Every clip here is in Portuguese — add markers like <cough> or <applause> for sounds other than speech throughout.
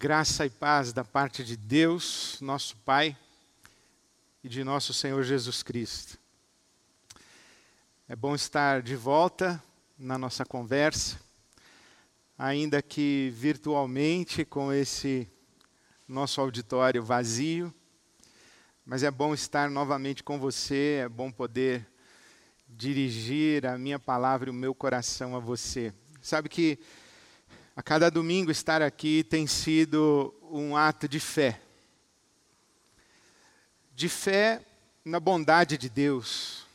Graça e paz da parte de Deus, nosso Pai, e de nosso Senhor Jesus Cristo. É bom estar de volta na nossa conversa, ainda que virtualmente com esse nosso auditório vazio, mas é bom estar novamente com você, é bom poder dirigir a minha palavra e o meu coração a você. Sabe que a cada domingo estar aqui tem sido um ato de fé. De fé na bondade de Deus.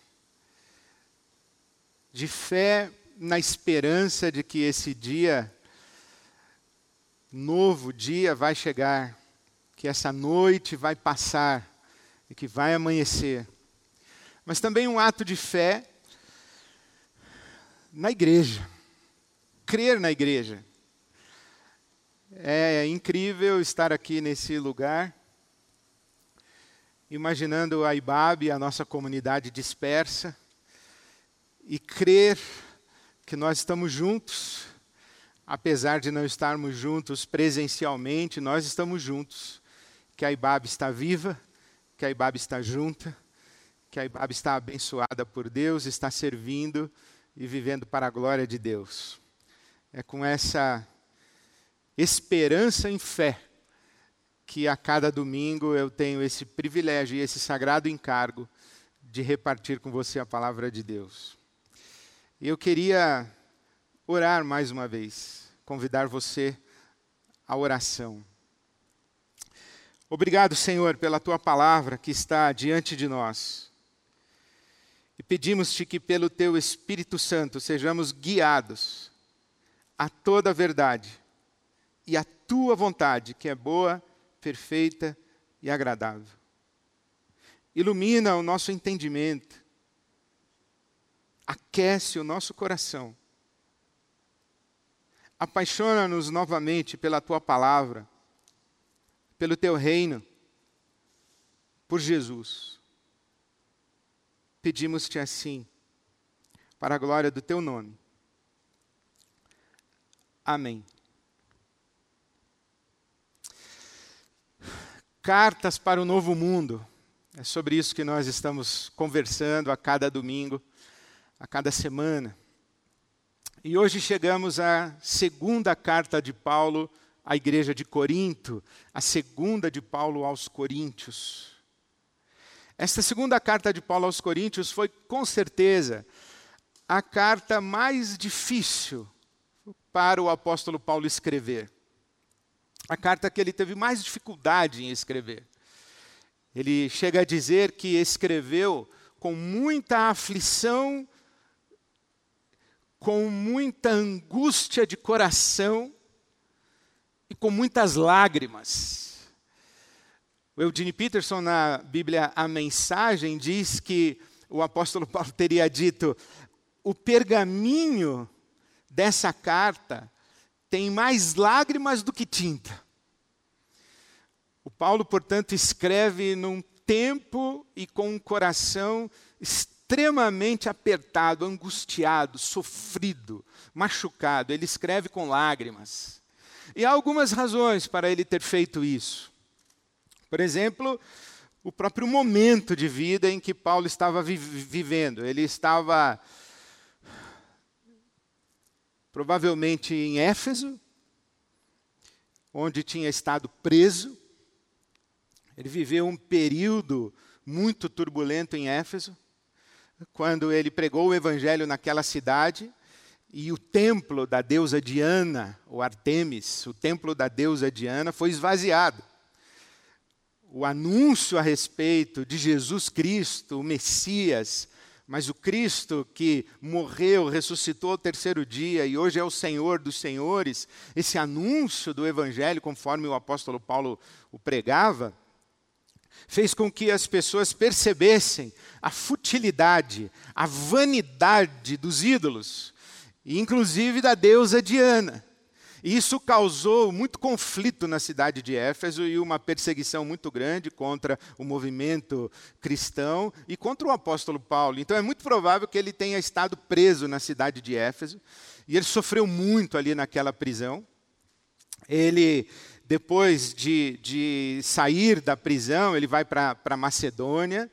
De fé na esperança de que esse dia, novo dia, vai chegar. Que essa noite vai passar e que vai amanhecer. Mas também um ato de fé na igreja. Crer na igreja é incrível estar aqui nesse lugar, imaginando a IBAB, a nossa comunidade dispersa, e crer que nós estamos juntos, apesar de não estarmos juntos presencialmente, nós estamos juntos, que a IBAB está viva, que a IBAB está junta, que a IBAB está abençoada por Deus, está servindo e vivendo para a glória de Deus. É com essa esperança em fé, que a cada domingo eu tenho esse privilégio e esse sagrado encargo de repartir com você a palavra de Deus. Eu queria orar mais uma vez, convidar você à oração. Obrigado, Senhor, pela tua palavra que está diante de nós. E pedimos-te que, pelo teu Espírito Santo, sejamos guiados a toda a verdade e a tua vontade, que é boa, perfeita e agradável. Ilumina o nosso entendimento, aquece o nosso coração, apaixona-nos novamente pela tua palavra, pelo teu reino, por Jesus. Pedimos-te assim, para a glória do teu nome. Amém. Cartas para o Novo Mundo. É sobre isso que nós estamos conversando a cada domingo, a cada semana. E hoje chegamos à segunda carta de Paulo à igreja de Corinto, a segunda de Paulo aos Coríntios. Esta segunda carta de Paulo aos Coríntios foi, com certeza, a carta mais difícil para o apóstolo Paulo escrever a carta que ele teve mais dificuldade em escrever. Ele chega a dizer que escreveu com muita aflição, com muita angústia de coração e com muitas lágrimas. O Eugene Peterson, na Bíblia A Mensagem, diz que o apóstolo <laughs> Paulo teria dito: o pergaminho dessa carta tem mais lágrimas do que tinta. O Paulo, portanto, escreve num tempo e com um coração extremamente apertado, angustiado, sofrido, machucado. Ele escreve com lágrimas. E há algumas razões para ele ter feito isso. Por exemplo, o próprio momento de vida em que Paulo estava vi vivendo. Ele estava provavelmente em Éfeso, onde tinha estado preso. Ele viveu um período muito turbulento em Éfeso, quando ele pregou o evangelho naquela cidade e o templo da deusa Diana, ou Artemis, o templo da deusa Diana, foi esvaziado. O anúncio a respeito de Jesus Cristo, o Messias, mas o Cristo que morreu, ressuscitou ao terceiro dia e hoje é o Senhor dos senhores, esse anúncio do Evangelho, conforme o apóstolo Paulo o pregava, fez com que as pessoas percebessem a futilidade, a vanidade dos ídolos, inclusive da deusa Diana. E isso causou muito conflito na cidade de Éfeso e uma perseguição muito grande contra o movimento cristão e contra o apóstolo Paulo. Então é muito provável que ele tenha estado preso na cidade de Éfeso e ele sofreu muito ali naquela prisão. Ele depois de, de sair da prisão, ele vai para Macedônia.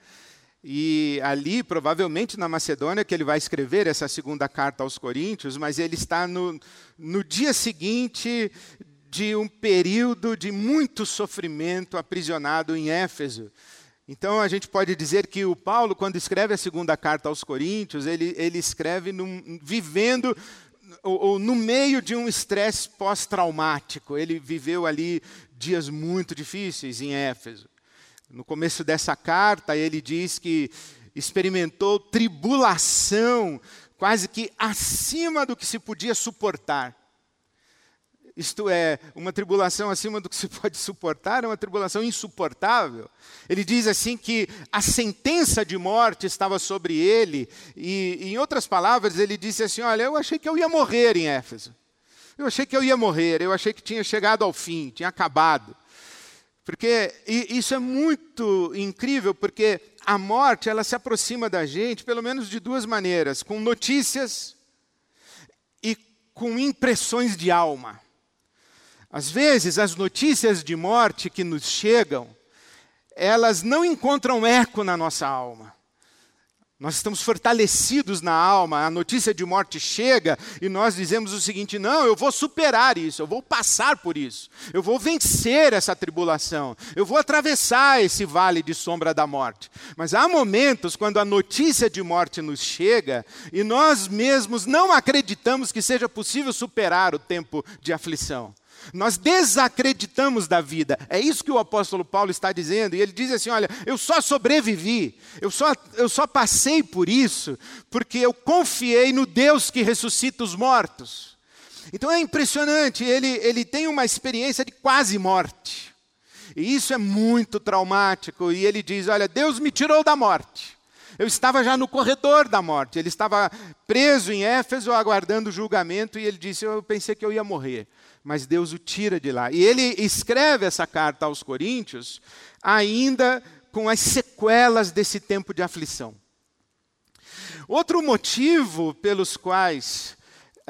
E ali, provavelmente na Macedônia, que ele vai escrever essa segunda carta aos Coríntios, mas ele está no, no dia seguinte de um período de muito sofrimento aprisionado em Éfeso. Então a gente pode dizer que o Paulo, quando escreve a segunda carta aos Coríntios, ele, ele escreve num, vivendo ou, ou, no meio de um estresse pós-traumático. Ele viveu ali dias muito difíceis em Éfeso. No começo dessa carta, ele diz que experimentou tribulação quase que acima do que se podia suportar. Isto é, uma tribulação acima do que se <laughs> pode suportar, é uma tribulação insuportável. Ele diz assim que a sentença de morte estava sobre ele, e em outras palavras, ele disse assim: Olha, eu achei que eu ia morrer em Éfeso. Eu achei que eu ia morrer, eu achei que tinha chegado ao fim, tinha acabado. Porque isso é muito incrível, porque a morte ela se aproxima da gente, pelo menos de duas maneiras: com notícias e com impressões de alma. Às vezes, as notícias de morte que nos chegam, elas não encontram eco na nossa alma. Nós estamos fortalecidos na alma, a notícia de morte chega e nós dizemos o seguinte: não, eu vou superar isso, eu vou passar por isso, eu vou vencer essa tribulação, eu vou atravessar esse vale de sombra da morte. Mas há momentos quando a notícia de morte nos chega e nós mesmos não acreditamos que seja possível superar o tempo de aflição. Nós desacreditamos da vida. É isso que o apóstolo Paulo está dizendo. E ele diz assim: Olha, eu só sobrevivi, eu só, eu só passei por isso, porque eu confiei no Deus que ressuscita os mortos. Então é impressionante, ele, ele tem uma experiência de quase morte. E isso é muito traumático. E ele diz: Olha, Deus me tirou da morte. Eu estava já no corredor da morte. Ele estava preso em Éfeso, aguardando o julgamento, e ele disse: Eu pensei que eu ia morrer mas Deus o tira de lá. E ele escreve essa carta aos Coríntios ainda com as sequelas desse tempo de aflição. Outro motivo pelos quais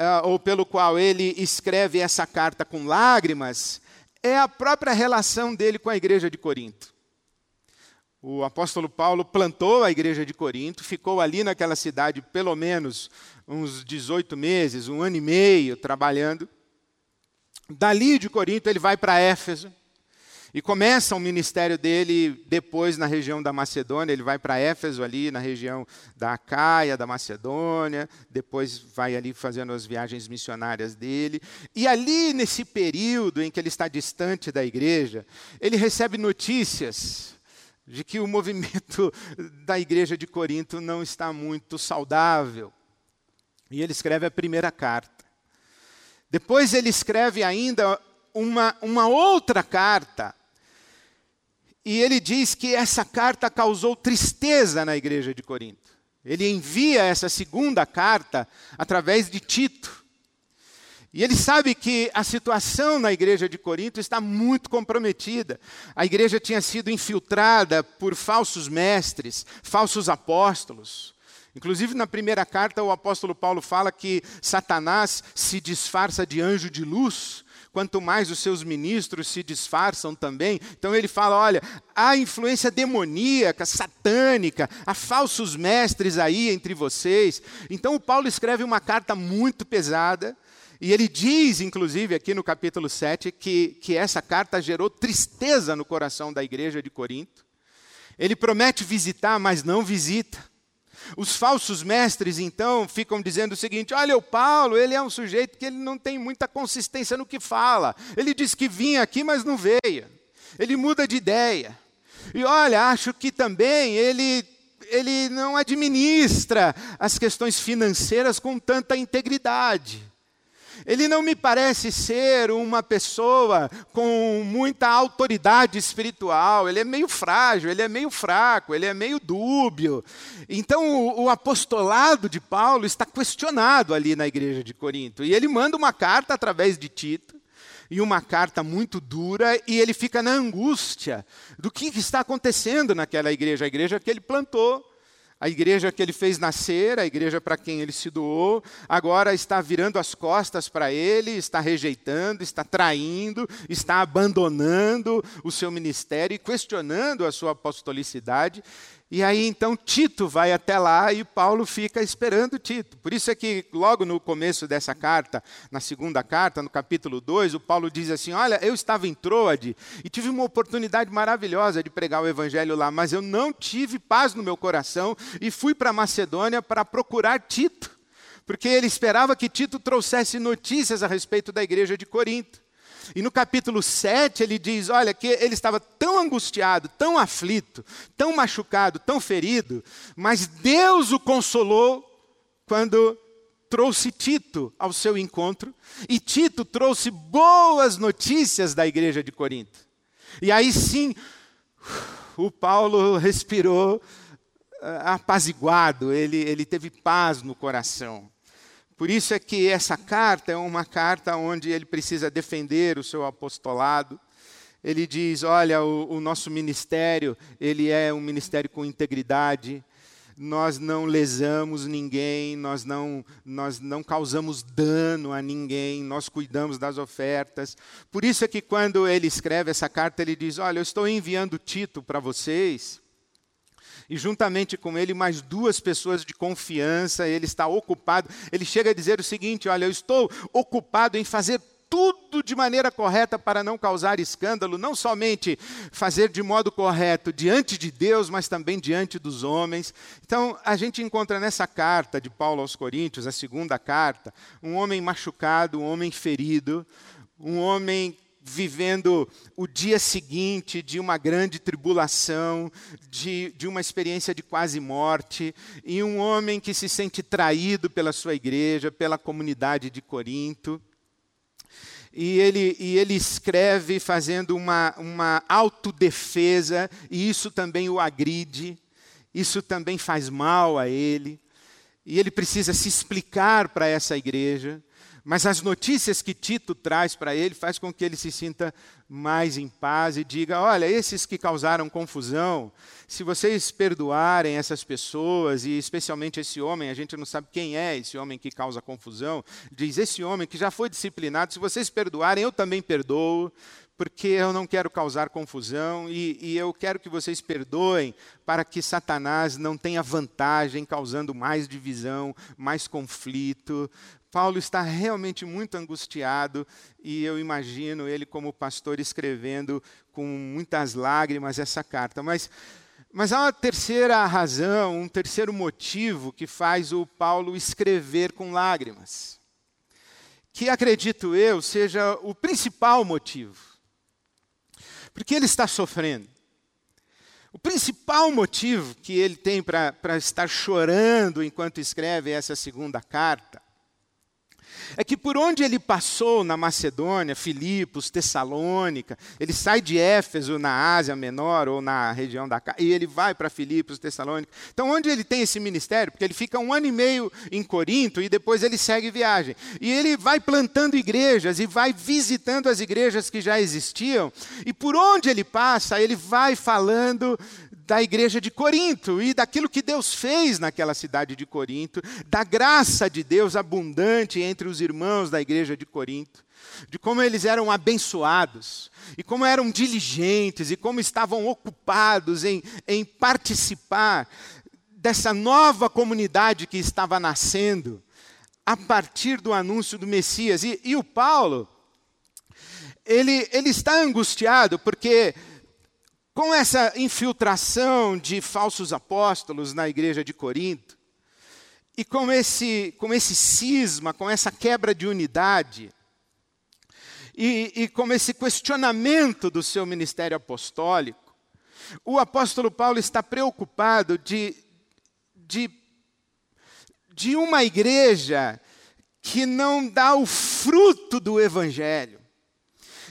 uh, ou pelo qual ele escreve essa carta com lágrimas é a própria relação dele com a igreja de Corinto. O apóstolo Paulo plantou a igreja de Corinto, ficou ali naquela cidade pelo menos uns 18 meses, um ano e meio trabalhando. Dali de Corinto ele vai para Éfeso e começa o ministério dele depois na região da Macedônia. Ele vai para Éfeso ali na região da Acaia, da Macedônia, depois vai ali fazendo as viagens missionárias dele. E ali nesse período em que ele está distante da igreja, ele recebe notícias de que o movimento <laughs> da igreja de Corinto não está muito saudável. E ele escreve a primeira carta. Depois ele escreve ainda uma, uma outra carta. E ele diz que essa carta causou tristeza na igreja de Corinto. Ele envia essa segunda carta através de Tito. E ele sabe que a situação na igreja de Corinto está muito comprometida. A igreja tinha sido infiltrada por falsos mestres, falsos apóstolos. Inclusive, na primeira carta, o apóstolo Paulo fala que Satanás se disfarça de anjo de luz, quanto mais os seus ministros se disfarçam também. Então, ele fala: olha, há influência demoníaca, satânica, há falsos mestres aí entre vocês. Então, o Paulo escreve uma carta muito pesada. E ele diz, inclusive, aqui no capítulo 7, que, que essa carta gerou tristeza no coração da igreja de Corinto. Ele promete visitar, mas não visita. Os falsos mestres, então, ficam dizendo o seguinte: olha, o Paulo, ele é um sujeito que ele não tem muita consistência no que fala. Ele diz que vinha aqui, mas não veio. Ele muda de ideia. E olha, acho que também ele, ele não administra as questões financeiras com tanta integridade. Ele não me parece ser uma pessoa com muita autoridade espiritual. Ele é meio frágil, ele é meio fraco, ele é meio dúbio. Então, o, o apostolado de Paulo está questionado ali na igreja de Corinto. E ele manda uma carta através de Tito e uma carta muito dura, e ele fica na angústia do que está acontecendo naquela igreja, a igreja que ele plantou, A igreja que ele fez nascer, a igreja para quem ele se doou, agora está virando as costas para ele, está rejeitando, está traindo, está abandonando o seu ministério e questionando a sua apostolicidade. E aí então Tito vai até lá e Paulo fica esperando Tito. Por isso é que logo no começo dessa carta, na segunda carta, no capítulo 2, o Paulo diz assim: "Olha, eu estava em Troade e tive uma oportunidade maravilhosa de pregar o evangelho lá, mas eu não tive paz no meu coração e fui para Macedônia para procurar Tito, porque ele esperava que Tito trouxesse notícias a respeito da igreja de Corinto. E no capítulo 7 ele diz: olha, que ele estava tão angustiado, tão aflito, tão machucado, tão ferido, mas Deus o consolou quando trouxe Tito ao seu encontro, e Tito trouxe boas notícias da igreja de Corinto. E aí sim, o Paulo respirou eh, apaziguado, ele, ele teve paz no coração. Por isso é que essa carta é uma carta onde ele precisa defender o seu apostolado. Ele diz: olha, o, o nosso ministério, ele é um ministério com integridade. Nós não lesamos ninguém, nós não, nós não causamos dano a ninguém, nós cuidamos das ofertas. Por isso é que quando ele escreve essa carta, ele diz: Olha, eu estou enviando Tito para vocês, e juntamente com ele mais duas pessoas de confiança, ele está ocupado. Ele chega a dizer o seguinte: Olha, eu estou ocupado em fazer tudo de maneira correta para não causar escândalo, não somente fazer de modo correto diante de Deus, mas também diante dos homens. Então, a gente encontra nessa carta de Paulo aos Coríntios, a segunda carta, um homem machucado, um homem ferido, um homem vivendo o dia seguinte de uma grande tribulação, de, de uma experiência de quase morte, e um homem que se sente traído pela sua igreja, pela comunidade de Corinto. E ele, e ele escreve fazendo uma, uma autodefesa, e isso também o agride, isso também faz mal a ele, e ele precisa se explicar para essa igreja. Mas as notícias que Tito traz para ele faz com que ele se sinta mais em paz e diga: olha, esses que causaram confusão, se vocês perdoarem essas pessoas, e especialmente esse homem, a gente não sabe quem é esse homem que causa confusão, diz: esse homem que já foi disciplinado, se vocês perdoarem, eu também perdoo, porque eu não quero causar confusão e, e, eu quero que vocês perdoem para que Satanás não tenha vantagem, causando mais divisão, mais conflito, Paulo está realmente muito angustiado e eu imagino ele como pastor escrevendo com muitas lágrimas essa carta. Mas, mas há uma terceira razão, um terceiro motivo que faz o Paulo escrever com lágrimas, que acredito eu seja o principal motivo. Porque ele está sofrendo. O principal motivo que ele tem para estar chorando enquanto escreve essa segunda carta é que por onde ele passou na Macedônia, Filipos, Tessalônica, ele sai de Éfeso na Ásia Menor ou na região da e ele vai para Filipos, Tessalônica. Então, onde ele tem esse ministério? Porque ele fica um ano e meio em Corinto e depois ele segue viagem. E ele vai plantando igrejas e vai visitando as igrejas que já existiam. E por onde ele passa, ele vai falando da igreja de Corinto e daquilo que Deus fez naquela cidade de Corinto, da graça de Deus abundante entre os irmãos da igreja de Corinto, de como eles eram abençoados, e como eram diligentes, e como estavam ocupados em, em participar dessa nova comunidade que estava nascendo a partir do anúncio do Messias. E, e o Paulo, ele, ele está angustiado porque com essa infiltração de falsos apóstolos na igreja de Corinto, e com esse, com esse cisma, com essa quebra de unidade, e, e com esse questionamento do seu ministério apostólico, o apóstolo Paulo está preocupado de, de, de uma igreja que não dá o fruto do evangelho.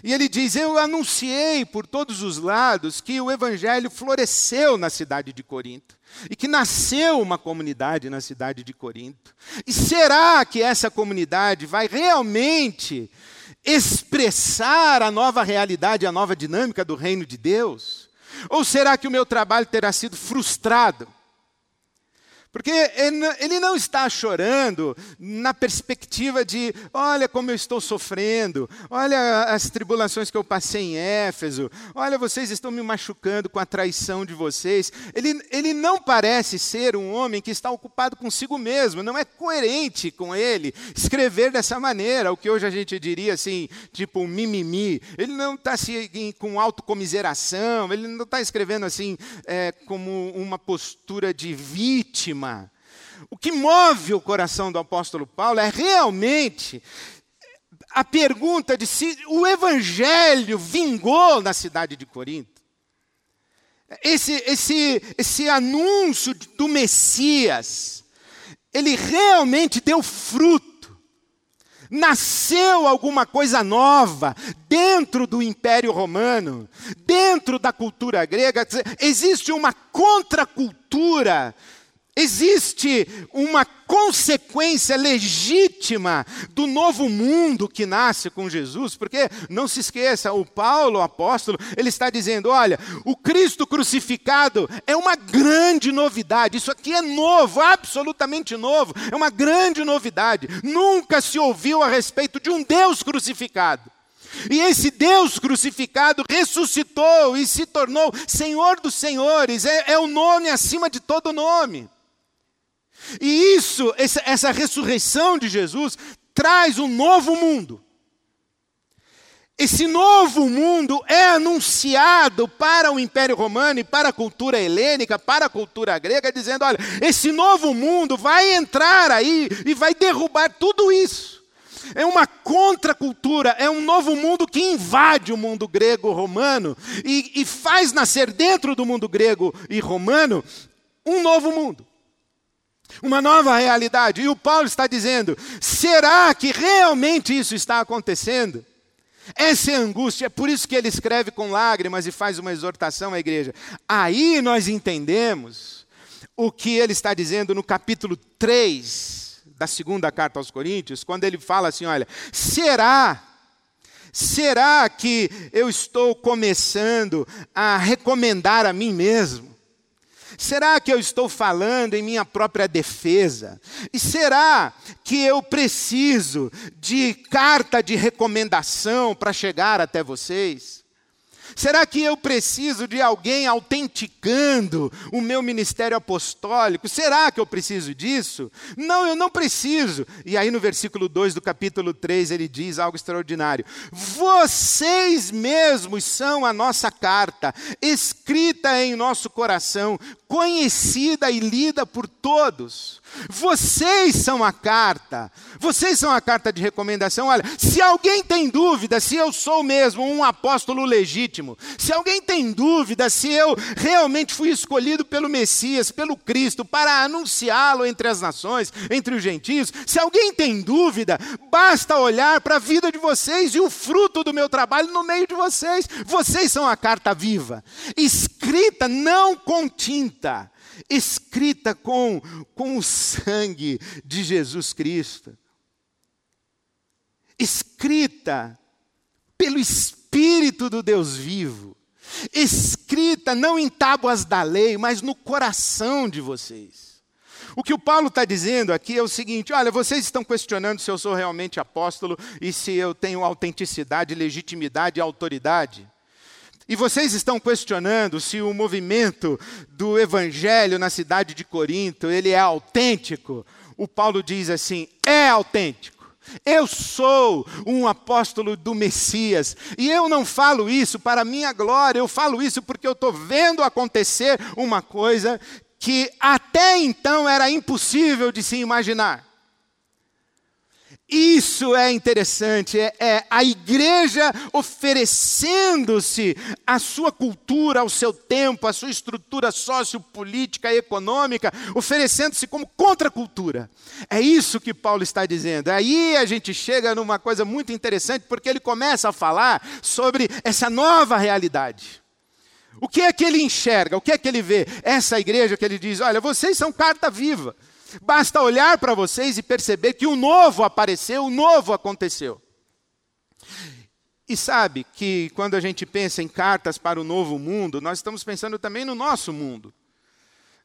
E ele diz: Eu anunciei por todos os lados que o evangelho floresceu na cidade de Corinto e que nasceu uma comunidade na cidade de Corinto. E será que essa comunidade vai realmente expressar a nova realidade, a nova dinâmica do reino de Deus? Ou será que o meu trabalho terá sido frustrado? Porque ele não está chorando na perspectiva de, olha como eu estou sofrendo, olha as tribulações que eu passei em Éfeso, olha vocês estão me machucando com a traição de vocês. Ele, ele não parece ser um homem que está ocupado consigo mesmo, não é coerente com ele escrever dessa maneira, o que hoje a gente diria assim, tipo um mimimi. Ele não está assim, com autocomiseração, ele não está escrevendo assim é, como uma postura de vítima o que move o coração do apóstolo Paulo é realmente a pergunta de se o evangelho vingou na cidade de Corinto. Esse, esse, esse anúncio do Messias, ele realmente deu fruto. Nasceu alguma coisa nova dentro do Império Romano, dentro da cultura grega. Existe uma contracultura Existe uma consequência legítima do novo mundo que nasce com Jesus, porque não se esqueça, o Paulo, o apóstolo, ele está dizendo: olha, o Cristo crucificado é uma grande novidade, isso aqui é novo, absolutamente novo, é uma grande novidade. Nunca se ouviu a respeito de um Deus crucificado. E esse Deus crucificado ressuscitou e se tornou Senhor dos Senhores, é, é o nome acima de todo nome. E isso, essa, ressurreição de Jesus, traz um novo mundo. Esse novo mundo é anunciado para o Império Romano e para a cultura helênica, para a cultura grega, dizendo: olha, esse novo mundo vai entrar aí e vai derrubar tudo isso. É uma contracultura, é um novo mundo que invade o mundo grego-romano e, e faz nascer dentro do mundo grego e romano um novo mundo uma nova realidade. E o Paulo está dizendo: será que realmente isso está acontecendo? Essa é a angústia, é por isso que ele escreve com lágrimas e faz uma exortação à igreja. Aí nós entendemos o que ele está dizendo no capítulo 3 da segunda carta aos Coríntios, quando ele fala assim: olha, será. Será que eu estou começando a recomendar a mim mesmo? Será que eu estou falando em minha própria defesa? E será que eu preciso de carta de recomendação para chegar até vocês? Será que eu preciso de alguém autenticando o meu ministério apostólico? Será que eu preciso disso? Não, eu não preciso. E aí no versículo 2 do capítulo 3 ele diz algo extraordinário: Vocês mesmos são a nossa carta, escrita em nosso coração, conhecida e lida por todos. Vocês são a carta, vocês são a carta de recomendação. Olha, se alguém tem dúvida se eu sou mesmo um apóstolo legítimo, se alguém tem dúvida se eu realmente fui escolhido pelo Messias, pelo Cristo, para anunciá-lo entre as nações, entre os gentios, se alguém tem dúvida, basta olhar para a vida de vocês e o fruto do meu trabalho no meio de vocês. Vocês são a carta viva, escrita não com tinta escrita com, com o sangue de Jesus Cristo, escrita pelo Espírito do Deus vivo, escrita não em tábuas da lei, mas no coração de vocês. O que o Paulo está dizendo aqui é o seguinte: olha, vocês estão questionando se eu sou realmente apóstolo e se eu tenho autenticidade, legitimidade e autoridade. E vocês estão questionando se o movimento do evangelho na cidade de Corinto, ele é autêntico? O Paulo diz assim: é autêntico. Eu sou um apóstolo do Messias, e eu não falo isso para minha glória, eu falo isso porque eu estou vendo acontecer uma coisa que até então era impossível de se imaginar. Isso é interessante, é, é a igreja oferecendo-se a sua cultura, ao seu tempo, a sua estrutura sociopolítica e econômica, oferecendo-se como contracultura. É isso que Paulo está dizendo. Aí a gente chega numa coisa muito interessante, porque ele começa a falar sobre essa nova realidade. O que é que ele enxerga? O que é que ele vê? Essa igreja que ele diz: olha, vocês são carta viva. Basta olhar para vocês e perceber que o novo apareceu, o novo aconteceu. E sabe que quando a gente pensa em cartas para o novo mundo, nós estamos pensando também no nosso mundo.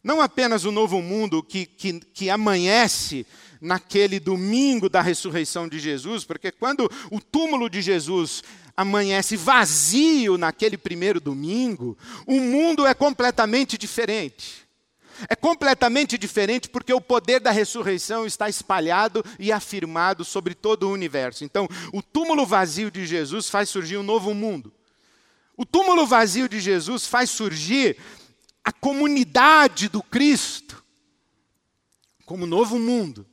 Não apenas o novo mundo que, que, que amanhece naquele domingo da ressurreição de Jesus, porque quando o túmulo de Jesus amanhece vazio naquele primeiro domingo, o mundo é completamente diferente. É completamente diferente porque o poder da ressurreição está espalhado e afirmado sobre todo o universo. Então, o túmulo vazio de Jesus faz surgir um novo mundo. O túmulo vazio de Jesus faz surgir a comunidade do Cristo como novo mundo.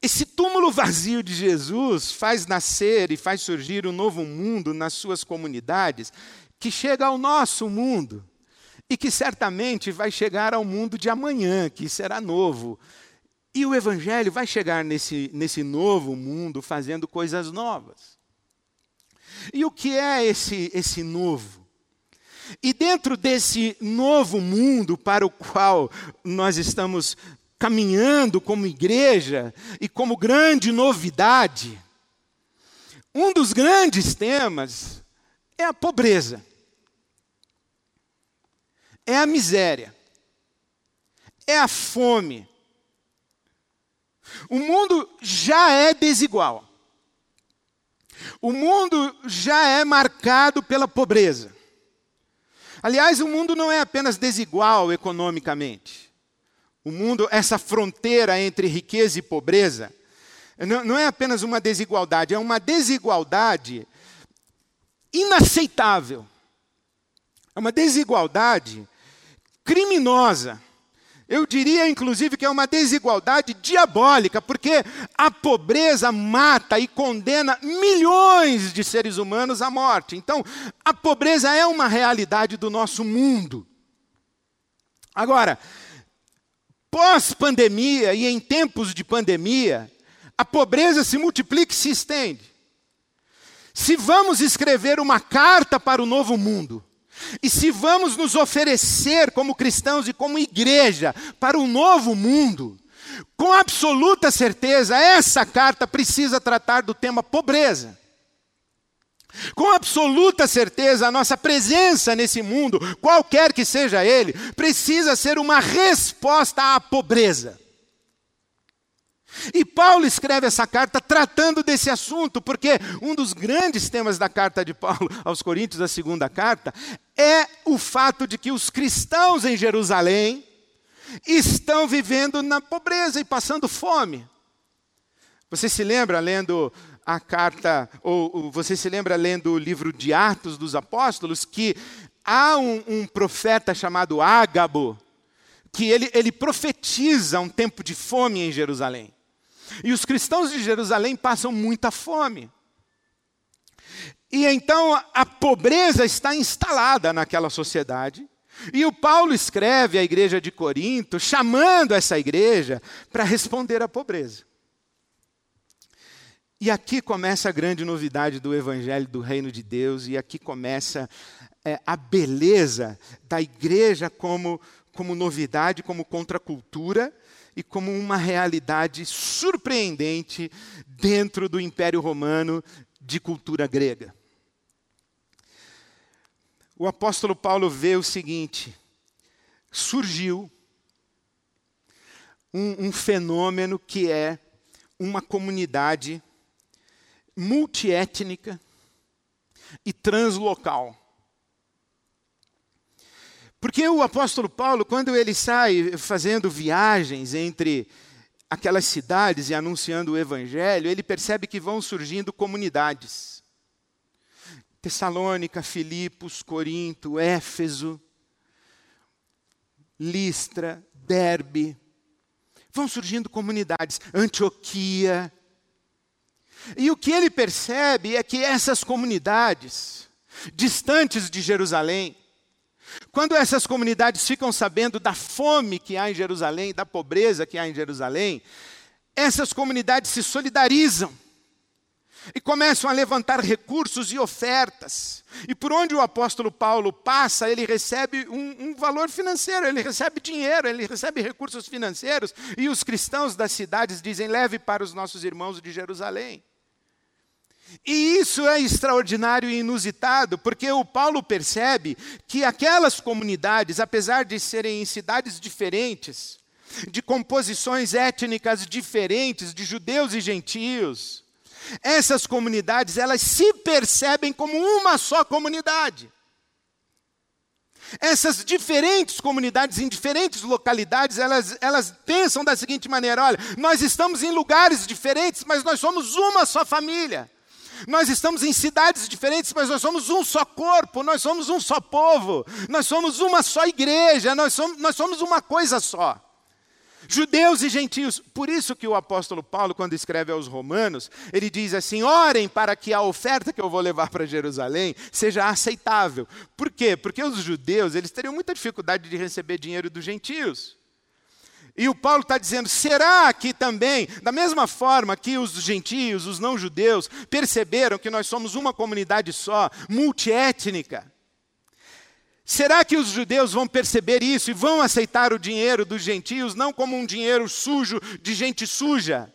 Esse túmulo vazio de Jesus faz nascer e faz surgir um novo mundo nas suas comunidades, que chega ao nosso mundo e que certamente vai chegar ao mundo de amanhã, que será novo. E o Evangelho vai chegar nesse, nesse novo mundo fazendo coisas novas. E o que é esse, esse novo? E dentro desse novo mundo para o qual nós estamos caminhando como igreja e como grande novidade, um dos grandes temas é a pobreza, é a miséria, é a fome. O mundo já é desigual. O mundo já é marcado pela pobreza. Aliás, o mundo não é apenas desigual economicamente. O mundo, essa fronteira entre riqueza e pobreza, não, é apenas uma desigualdade, é uma desigualdade inaceitável. É uma desigualdade criminosa. Eu diria, inclusive, que é uma desigualdade diabólica, porque a pobreza mata e condena milhões de seres humanos à morte. Então, a pobreza é uma realidade do nosso mundo. Agora, pós-pandemia e em tempos de pandemia, a pobreza se multiplica e se estende. Se vamos escrever uma carta para o novo mundo, e se vamos nos oferecer como cristãos e como igreja para um novo mundo, com absoluta certeza, essa carta precisa tratar do tema pobreza. Com absoluta certeza, a nossa presença nesse mundo, qualquer que seja ele, precisa ser uma resposta à pobreza. E Paulo escreve essa carta tratando desse assunto, porque um dos grandes temas da carta de Paulo aos Coríntios, a segunda carta, é o fato de que os cristãos em Jerusalém estão vivendo na pobreza e passando fome. Você se lembra lendo a carta, ou, você se lembra lendo o livro de Atos dos Apóstolos, que há um, um profeta chamado Ágabo, que ele, ele profetiza um tempo de fome em Jerusalém. E os cristãos de Jerusalém passam muita fome. E então a pobreza está instalada naquela sociedade. E o Paulo escreve à igreja de Corinto, chamando essa igreja para responder à pobreza. E aqui começa a grande novidade do Evangelho do Reino de Deus, e aqui começa é, a beleza da igreja como, como novidade, como contracultura e como uma realidade surpreendente dentro do Império Romano de cultura grega. O apóstolo Paulo vê o seguinte: surgiu um, um fenômeno que é uma comunidade multiétnica e translocal. Porque o apóstolo Paulo, quando ele sai fazendo viagens entre aquelas cidades e anunciando o evangelho, ele percebe que vão surgindo comunidades. Tessalônica, Filipos, Corinto, Éfeso, Listra, Derbe. Vão surgindo comunidades. Antioquia, e o que ele percebe é que essas comunidades, distantes de Jerusalém, quando essas comunidades ficam sabendo da fome que há em Jerusalém, da pobreza que há em Jerusalém, essas comunidades se solidarizam e começam a levantar recursos e ofertas. E por onde o apóstolo Paulo passa, ele recebe um, um, valor financeiro, ele recebe dinheiro, ele recebe recursos financeiros, e os cristãos das cidades dizem: leve para os nossos irmãos de Jerusalém. E isso é extraordinário e inusitado, porque o Paulo percebe que aquelas comunidades, apesar de serem em cidades diferentes, de composições étnicas diferentes, de judeus e gentios, essas comunidades, elas se percebem como uma só comunidade. Essas diferentes comunidades em diferentes localidades, elas, elas pensam da seguinte maneira: olha, nós estamos em lugares diferentes, mas nós somos uma só família. Nós estamos em cidades diferentes, mas nós somos um só corpo, nós somos um só povo, nós somos uma só igreja, nós somos, nós somos uma coisa só. Judeus e gentios. Por isso que o apóstolo Paulo, quando escreve aos Romanos, ele diz assim: orem para que a oferta que eu vou levar para Jerusalém seja aceitável. Por quê? Porque os judeus eles teriam muita dificuldade de receber dinheiro dos gentios. E o Paulo está dizendo: será que também, da mesma forma que os gentios, os não-judeus, perceberam que nós somos uma comunidade só, multiétnica? Será que os judeus vão perceber isso e vão aceitar o dinheiro dos gentios não como um dinheiro sujo de gente suja?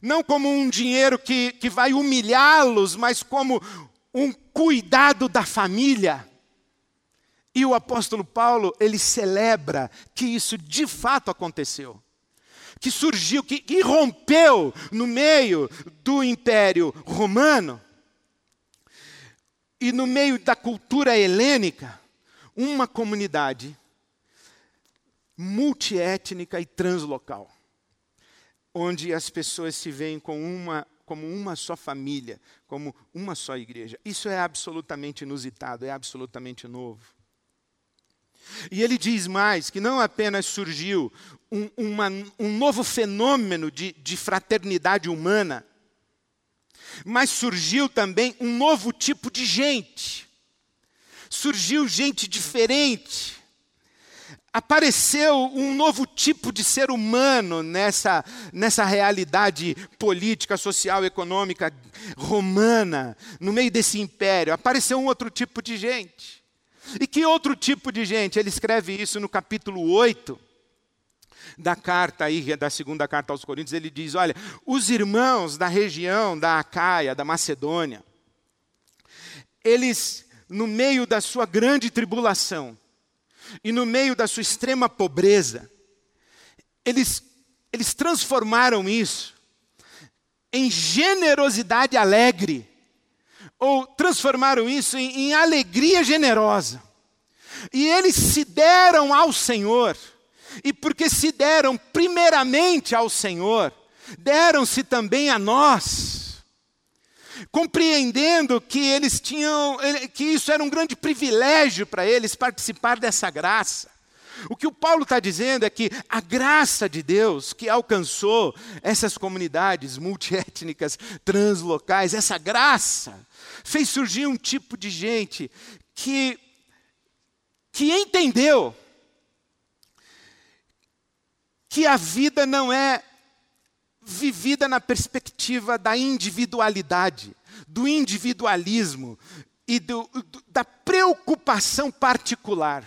Não como um dinheiro que, que vai humilhá-los, mas como um cuidado da família? E o apóstolo Paulo, ele celebra que isso de fato aconteceu. Que surgiu, que, que rompeu no meio do império romano e no meio da cultura helênica uma comunidade multiétnica e translocal, onde as pessoas se veem com uma, como uma só família, como uma só igreja. Isso é absolutamente inusitado, é absolutamente novo. E ele diz mais que não apenas surgiu um, uma, um novo fenômeno de, de fraternidade humana, mas surgiu também um novo tipo de gente surgiu gente diferente. Apareceu um novo tipo de ser humano nessa, nessa realidade política, social, econômica romana, no meio desse império. Apareceu um outro tipo de gente. E que outro tipo de gente? Ele escreve isso no capítulo 8 da carta aí, da segunda carta aos Coríntios, ele diz: olha, os irmãos da região da Acaia, da Macedônia, eles no meio da sua grande tribulação e no meio da sua extrema pobreza, eles, eles transformaram isso em generosidade alegre, ou transformaram isso em, em alegria generosa. E eles se deram ao Senhor, e porque se deram primeiramente ao Senhor, deram-se também a nós compreendendo que eles tinham, que isso era um grande privilégio para eles participar dessa graça. O que o Paulo está dizendo é que a graça de Deus que alcançou essas comunidades multiétnicas, translocais, essa graça fez surgir um tipo de gente que, que entendeu que a vida não é vivida na perspectiva da individualidade, do individualismo e do, da preocupação particular.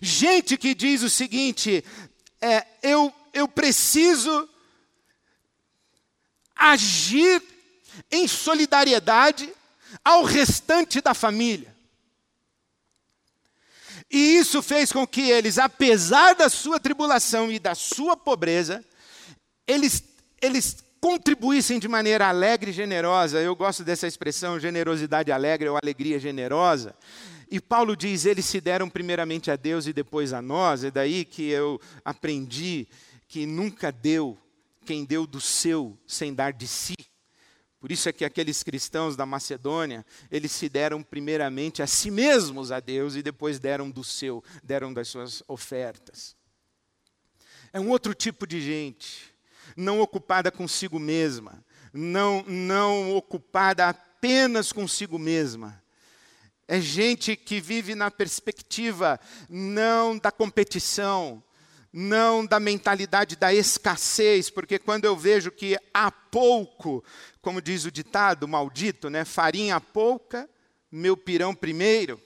Gente que diz o seguinte: é, eu, eu preciso agir em solidariedade ao restante da família. E isso fez com que eles, apesar da sua tribulação e da sua pobreza, eles, eles contribuíssem de maneira alegre e generosa. Eu gosto dessa expressão, generosidade alegre ou alegria generosa. E Paulo diz: eles se deram primeiramente a Deus e depois a nós. É daí que eu aprendi que nunca deu quem deu do seu sem dar de si. Por isso é que aqueles cristãos da Macedônia, eles se deram primeiramente a si mesmos a Deus e depois deram do seu, deram das suas ofertas. É um outro tipo de gente não ocupada consigo mesma, não, não ocupada apenas consigo mesma. É gente que vive na perspectiva não da competição, não da mentalidade da escassez, porque quando eu vejo que há pouco, como diz o ditado maldito, né, farinha pouca, meu pirão primeiro.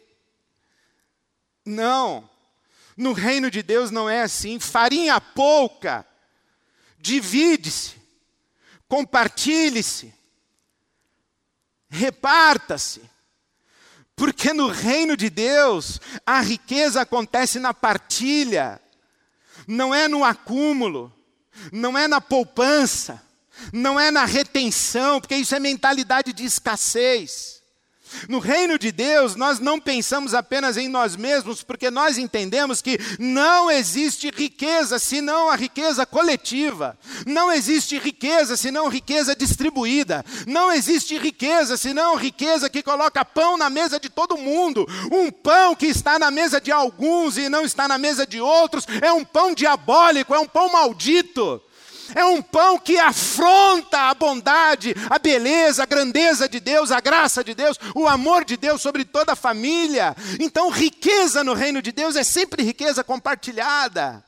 Não. No reino de Deus não é assim. Farinha pouca, divide-se, compartilhe-se. reparta-se. Porque no reino de Deus, a riqueza acontece na partilha, não é no acúmulo, não é na poupança, não é na retenção, porque isso é mentalidade de escassez. No reino de Deus, nós não pensamos apenas em nós mesmos, porque nós entendemos que não existe riqueza senão a riqueza coletiva. Não existe riqueza senão riqueza distribuída. Não existe riqueza senão riqueza que coloca pão na mesa de todo mundo. Um pão que está na mesa de alguns e não está na mesa de outros é um pão diabólico, é um pão maldito. É um pão que afronta a bondade, a beleza, a grandeza de Deus, a graça de Deus, o amor de Deus sobre toda a família. Então, riqueza no reino de Deus é sempre riqueza compartilhada.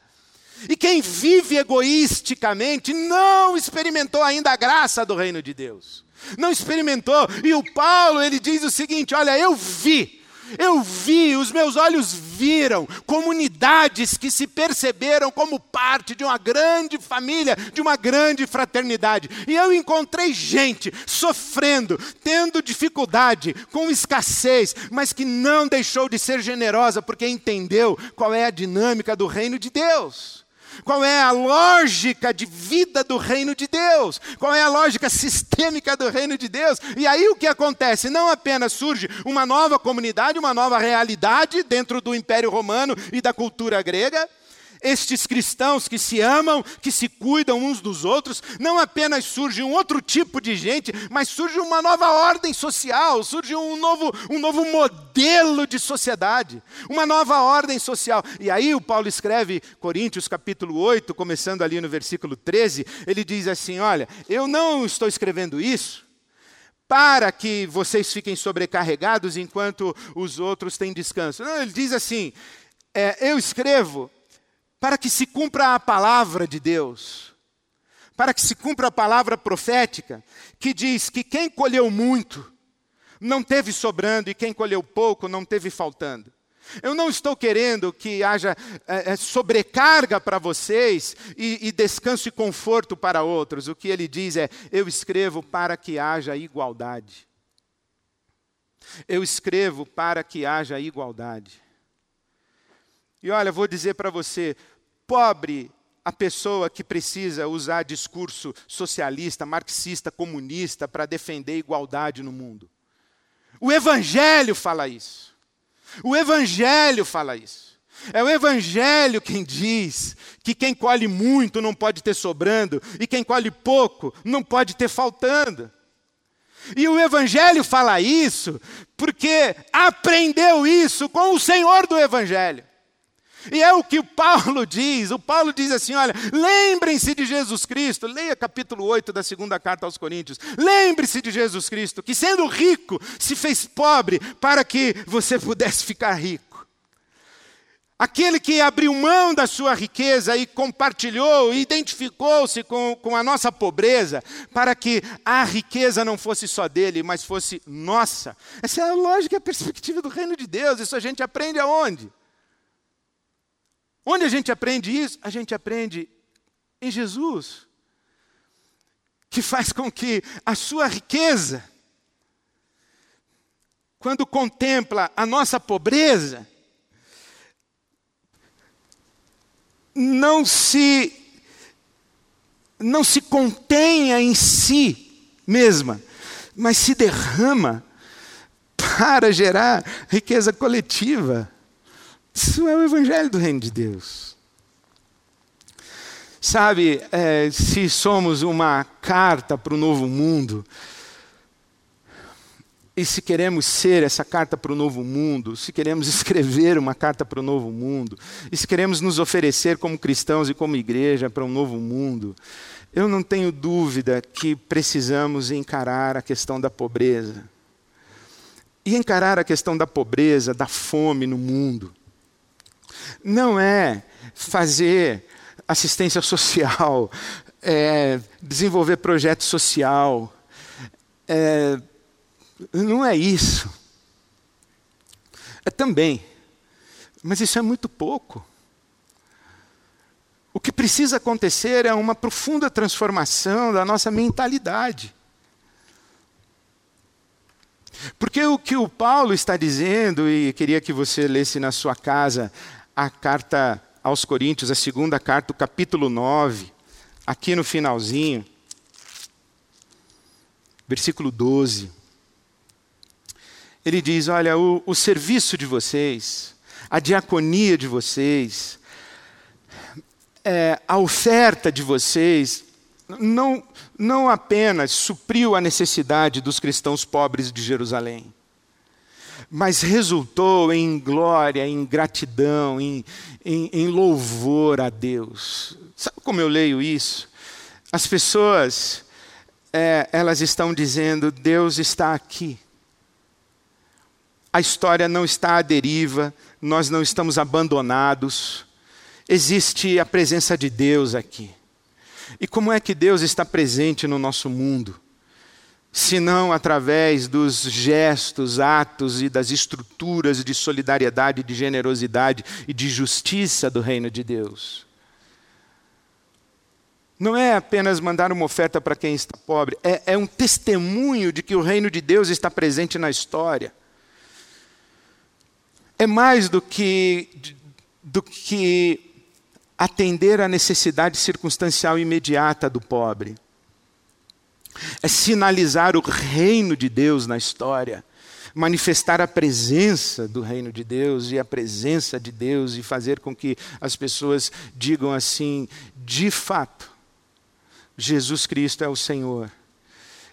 E quem vive egoisticamente não experimentou ainda a graça do reino de Deus. Não experimentou. E o Paulo, ele diz o seguinte: Olha, eu vi eu vi, os meus olhos viram comunidades que se perceberam como parte de uma grande família, de uma grande fraternidade. E eu encontrei gente sofrendo, tendo dificuldade, com escassez, mas que não deixou de ser generosa porque entendeu qual é a dinâmica do reino de Deus. Qual é a lógica de vida do reino de Deus? Qual é a lógica sistêmica do reino de Deus? E aí o que acontece? Não apenas surge uma nova comunidade, uma nova realidade dentro do Império Romano e da cultura grega, estes cristãos que se amam, que se cuidam uns dos outros, não apenas surge um outro tipo de gente, mas surge uma nova ordem social, surge um novo, um novo modelo de sociedade, uma nova ordem social. E aí o Paulo escreve, Coríntios capítulo 8, começando ali no versículo 13, ele diz assim: Olha, eu não estou escrevendo isso para que vocês fiquem sobrecarregados enquanto os outros têm descanso. Não, ele diz assim: é, eu escrevo para que se cumpra a palavra de Deus, para que se cumpra a palavra profética, que diz que quem colheu muito não teve sobrando e quem colheu pouco não teve faltando. Eu não estou querendo que haja é, sobrecarga para vocês e, e descanso e conforto para outros. O que ele diz é: eu escrevo para que haja igualdade. Eu escrevo para que haja igualdade. E olha, vou dizer para você: pobre a pessoa que precisa usar discurso socialista, marxista, comunista para defender igualdade no mundo. O Evangelho fala isso. O Evangelho fala isso. É o Evangelho quem diz que quem colhe muito não pode ter sobrando, e quem colhe pouco não pode ter faltando. E o Evangelho fala isso porque aprendeu isso com o Senhor do Evangelho. E é o que o Paulo <laughs> diz. O Paulo diz assim: olha, lembrem-se de Jesus Cristo. Leia capítulo 8 da segunda carta aos Coríntios. Lembre-se de Jesus Cristo, que sendo rico, se fez pobre para que você pudesse ficar rico. Aquele que abriu mão da sua riqueza e compartilhou, identificou-se com, com a nossa pobreza, para que a riqueza não fosse só dele, mas fosse nossa. Essa é a lógica e a perspectiva do reino de Deus. Isso a gente aprende aonde? Onde a gente aprende isso? A gente aprende em Jesus, que faz com que a sua riqueza, quando contempla a nossa pobreza, não se não se contenha em si mesma, mas se derrama para gerar riqueza coletiva. Isso é o Evangelho do Reino de Deus. Sabe, é, se somos uma carta para o novo mundo, e se queremos ser essa carta para o novo mundo, se queremos <laughs> escrever uma carta para o novo mundo, e se queremos nos oferecer como cristãos e como igreja para um novo mundo, eu não tenho dúvida que precisamos encarar a questão da pobreza. E encarar a questão da pobreza, da fome no mundo não é fazer assistência social, <laughs> é, desenvolver projeto social. É, não é isso. É também. Mas isso é muito pouco. O que precisa acontecer é uma profunda transformação da nossa mentalidade. Porque o que o Paulo está dizendo, e queria que você lesse na sua casa a carta aos Coríntios, a segunda carta, o capítulo 9, aqui no finalzinho, versículo 12. Ele diz: Olha, o, o serviço de vocês, a diaconia de vocês, é, a oferta de vocês, não, não apenas supriu a necessidade dos cristãos pobres de Jerusalém, mas resultou em glória, em gratidão, em, em, em louvor a Deus. Sabe como eu leio isso? As pessoas, é, elas estão dizendo: Deus está aqui. A história não está à deriva, nós não estamos abandonados, existe a presença de Deus aqui. E como é que Deus está presente no nosso mundo? Se não através dos gestos, atos e das estruturas de solidariedade, de generosidade e de justiça do reino de Deus. Não é apenas mandar uma oferta para quem está pobre, é, é um testemunho de que o reino de Deus está presente na história. É mais do que, do que atender à necessidade circunstancial imediata do pobre. É sinalizar o reino de Deus na história, manifestar a presença do reino de Deus e a presença de Deus e fazer com que as pessoas digam assim: de fato, Jesus Cristo é o Senhor.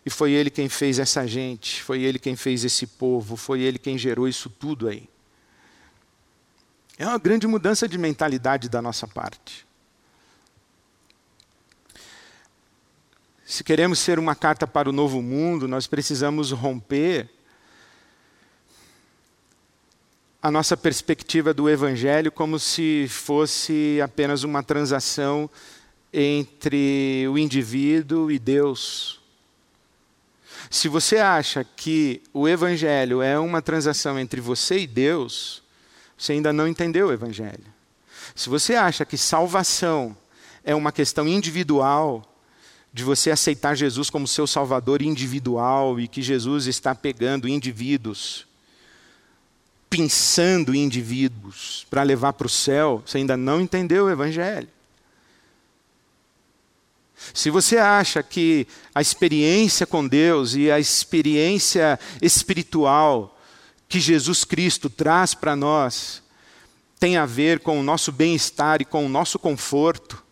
E foi Ele quem fez essa gente, foi Ele quem fez esse povo, foi Ele quem gerou isso tudo aí. É uma grande mudança de mentalidade da nossa parte. Se queremos ser uma carta para o novo mundo, nós precisamos romper a nossa perspectiva do Evangelho como se fosse apenas uma transação entre o indivíduo e Deus. Se você acha que o Evangelho é uma transação entre você e Deus, você ainda não entendeu o Evangelho. Se você acha que salvação é uma questão individual, de você aceitar Jesus como seu Salvador individual e que Jesus está pegando indivíduos, pensando indivíduos para levar para o céu, você ainda não entendeu o Evangelho. Se você acha que a experiência com Deus e a experiência espiritual que Jesus Cristo traz para nós tem a ver com o nosso bem-estar e com o nosso conforto.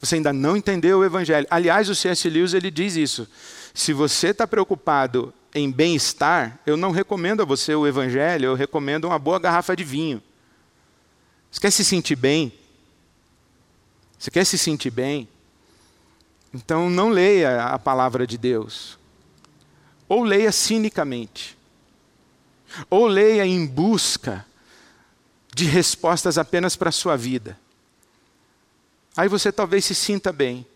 Você ainda não entendeu o Evangelho. Aliás, o C.S. Lewis ele diz isso. Se você está preocupado em bem-estar, eu não recomendo a você o Evangelho, eu recomendo uma boa garrafa de vinho. Você quer se sentir bem? Você quer se sentir bem? Então não leia a palavra de Deus. Ou leia cinicamente. Ou leia em busca de respostas apenas para a sua vida. Aí você talvez se sinta bem.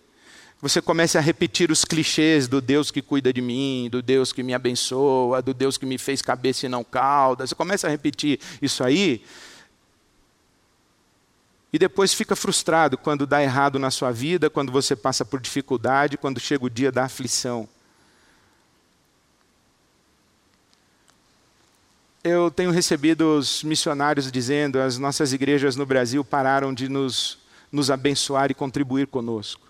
Você comece a repetir os clichês do Deus que cuida de mim, do Deus que me abençoa, do Deus que me fez cabeça e não cauda. Você começa a repetir isso aí. E depois fica frustrado quando dá errado na sua vida, quando você passa por dificuldade, quando chega o dia da aflição. eu tenho recebido os missionários dizendo as nossas igrejas no Brasil pararam de nos, nos abençoar e contribuir conosco.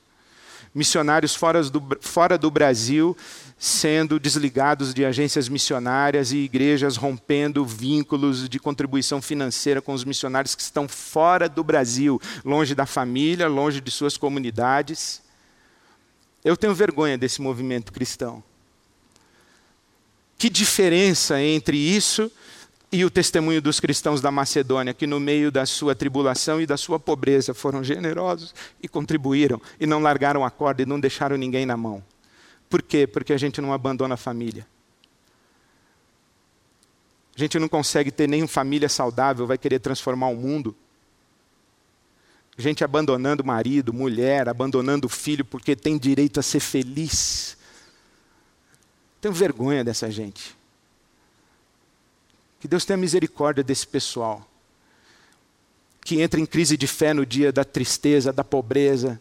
Missionários fora do, fora do Brasil sendo desligados de agências missionárias e igrejas rompendo vínculos de contribuição financeira com os missionários que estão fora do Brasil, longe da família, longe de suas comunidades. Eu tenho vergonha desse movimento cristão. Que diferença entre isso e o testemunho dos cristãos da Macedônia, que no meio da sua tribulação e da sua pobreza foram generosos e contribuíram, e não largaram a corda e não deixaram ninguém na mão. Por quê? Porque a gente não abandona a família. A gente não consegue ter nenhuma família saudável, vai querer transformar o mundo. Gente abandonando marido, mulher, abandonando o filho porque tem direito a ser feliz. Tenho vergonha dessa gente. Que Deus tenha misericórdia desse pessoal. Que entra em crise de fé no dia da tristeza, da pobreza.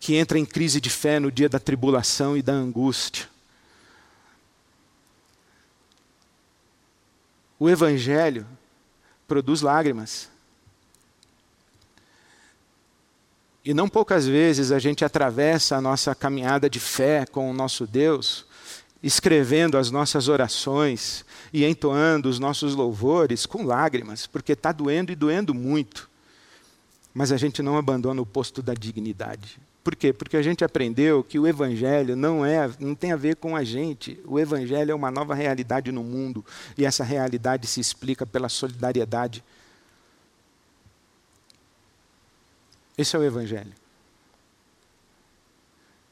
Que entra em crise de fé no dia da tribulação e da angústia. O Evangelho produz lágrimas. E não poucas vezes a gente atravessa a nossa caminhada de fé com o nosso Deus, escrevendo as nossas orações e entoando os nossos louvores com lágrimas, porque está doendo e doendo muito. Mas a gente não abandona o posto da dignidade. Por quê? Porque a gente aprendeu que o evangelho não é, não tem a ver com a gente. O evangelho é uma nova realidade no mundo e essa realidade se explica pela solidariedade Esse é o Evangelho.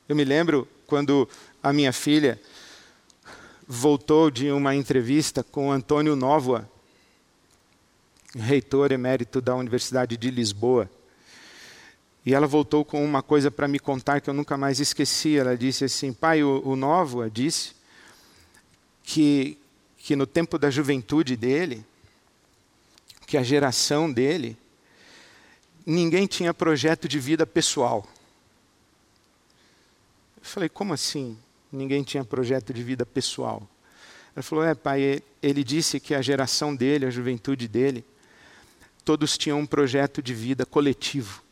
Eu me lembro quando a minha filha voltou de uma entrevista com Antônio Nóvoa, reitor emérito da Universidade de Lisboa. E ela voltou com uma coisa para me contar que eu nunca mais esqueci. Ela disse assim: Pai, o, o Nóvoa disse que, que no tempo da juventude dele, que a geração dele, ninguém tinha projeto de vida pessoal. Eu falei, como assim? Ninguém tinha projeto de vida pessoal. Ela falou, é, pai, ele disse que a geração dele, a juventude dele, todos tinham um projeto de vida coletivo.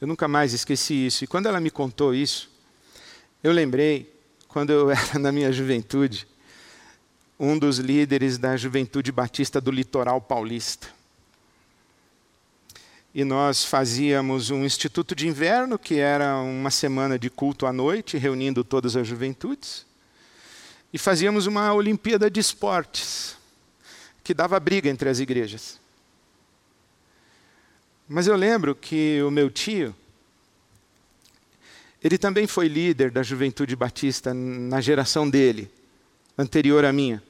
Eu nunca mais esqueci isso. E quando ela me contou isso, eu lembrei, quando eu <laughs> era na minha juventude, um dos líderes da Juventude Batista do Litoral Paulista. E nós fazíamos um instituto de inverno, que era uma semana de culto à noite, reunindo todas as juventudes. E fazíamos uma Olimpíada de Esportes, que dava briga entre as igrejas. Mas eu lembro que o meu tio, ele também foi líder da Juventude Batista na geração dele, anterior à minha.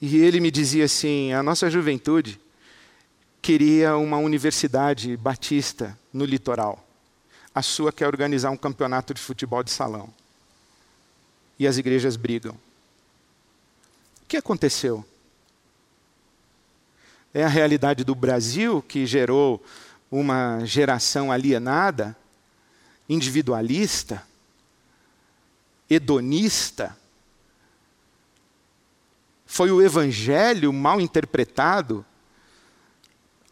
E ele me dizia assim: a nossa juventude queria uma universidade batista no litoral. A sua quer organizar um campeonato de futebol de salão. E as igrejas brigam. O que aconteceu? É a realidade do Brasil que gerou uma geração alienada, individualista, hedonista, foi o evangelho mal interpretado,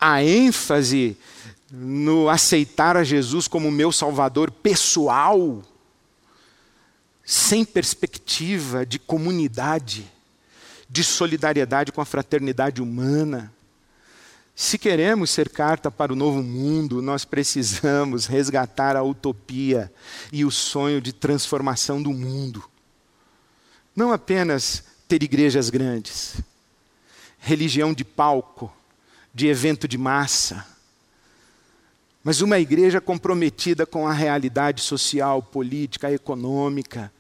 a ênfase no aceitar a Jesus como meu salvador pessoal, sem perspectiva de comunidade, de solidariedade com a fraternidade humana. Se queremos ser carta para o novo mundo, nós precisamos resgatar a utopia e o sonho de transformação do mundo. Não apenas ter igrejas grandes, religião de palco, de evento de massa, mas uma igreja comprometida com a realidade social, política, econômica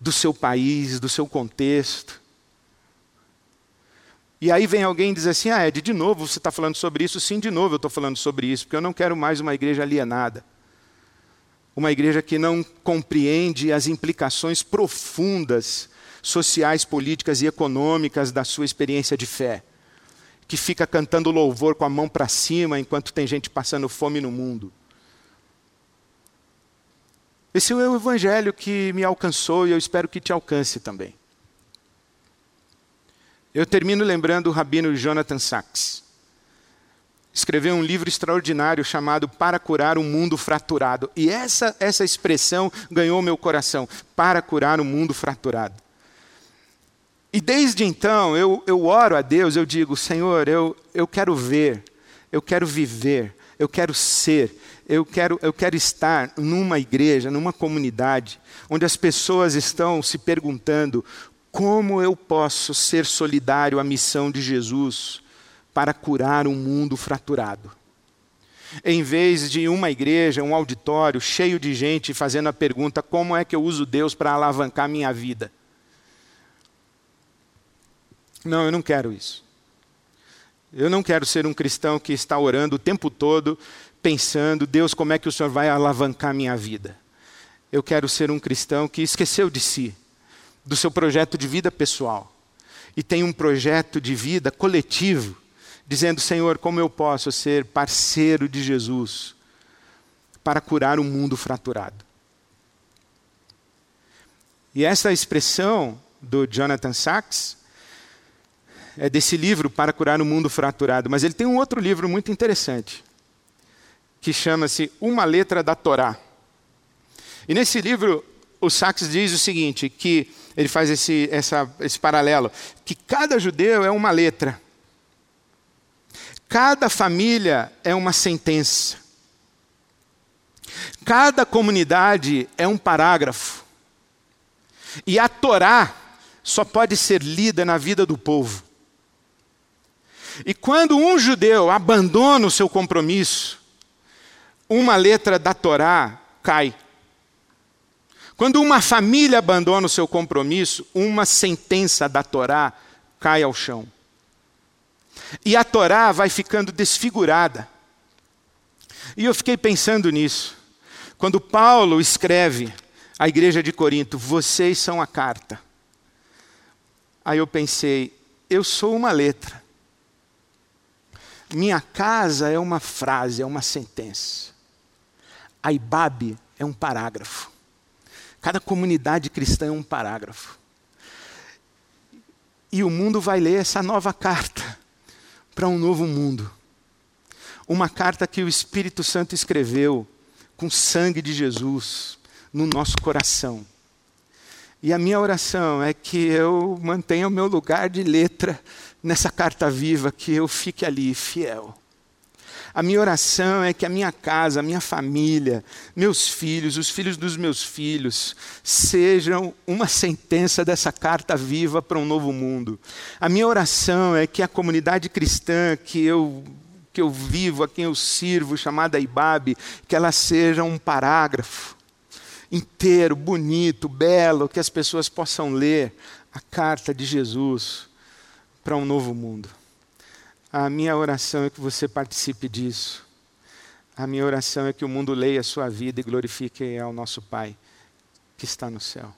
do seu país, do seu contexto. E aí vem alguém e diz assim: Ah, Ed, de novo você está falando sobre isso? Sim, de novo eu estou falando sobre isso, porque eu não quero mais uma igreja alienada. Uma igreja que não compreende as implicações profundas sociais, políticas e econômicas da sua experiência de fé, que fica cantando louvor com a mão para cima enquanto tem gente passando fome no mundo. Esse é o evangelho que me alcançou e eu espero que te alcance também. Eu termino lembrando o rabino Jonathan Sachs. Escreveu um livro extraordinário chamado Para Curar o Mundo Fraturado. E essa, essa expressão ganhou meu coração: para curar o mundo fraturado. E desde então eu, eu oro a Deus, eu digo: Senhor, eu, eu quero ver, eu quero viver, eu quero ser, eu quero, eu quero estar numa igreja, numa comunidade, onde as pessoas estão se perguntando: como eu posso ser solidário à missão de Jesus para curar um mundo fraturado? Em vez de uma igreja, um auditório cheio de gente fazendo a pergunta: como é que eu uso Deus para alavancar minha vida? Não, eu não quero isso. Eu não quero ser um cristão que está orando o tempo todo, pensando, Deus, como é que o Senhor vai alavancar minha vida? Eu quero ser um cristão que esqueceu de si, do seu projeto de vida pessoal, e tem um projeto de vida coletivo, dizendo, Senhor, como eu posso ser parceiro de Jesus para curar o mundo fraturado? E essa expressão do Jonathan Sachs é desse livro Para Curar o Mundo Fraturado, mas ele tem um outro livro muito interessante, que chama-se Uma Letra da Torá. E nesse livro, o Sachs diz o seguinte, que ele faz esse, essa, esse paralelo, que cada judeu é uma letra. Cada família é uma sentença. Cada comunidade é um parágrafo. E a Torá só pode ser lida na vida do povo. E quando um judeu abandona o seu compromisso, uma letra da Torá cai. Quando uma família abandona o seu compromisso, uma sentença da Torá cai ao chão. E a Torá vai ficando desfigurada. E eu fiquei pensando nisso. Quando Paulo escreve à igreja de Corinto: Vocês são a carta. Aí eu pensei: Eu sou uma letra. Minha casa é uma frase, é uma sentença. A Ibabe é um parágrafo. Cada comunidade cristã é um parágrafo. E o mundo vai ler essa nova carta <laughs> para um novo mundo. Uma carta que o Espírito Santo escreveu com sangue de Jesus no nosso coração. E a minha oração é que eu mantenha o meu lugar de letra nessa carta viva, que eu fique ali fiel. A minha oração é que a minha casa, a minha família, meus filhos, os filhos dos meus filhos, sejam uma sentença dessa carta viva para um novo mundo. A minha oração é que a comunidade cristã que eu que eu vivo, a quem eu sirvo, chamada Ibabe, que ela seja um parágrafo inteiro, bonito, belo, que as pessoas possam ler a carta de Jesus para um novo mundo. A minha oração é que você participe disso. A minha oração é que o mundo leia a sua vida e glorifique ao nosso Pai que está no céu.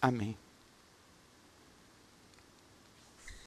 Amém.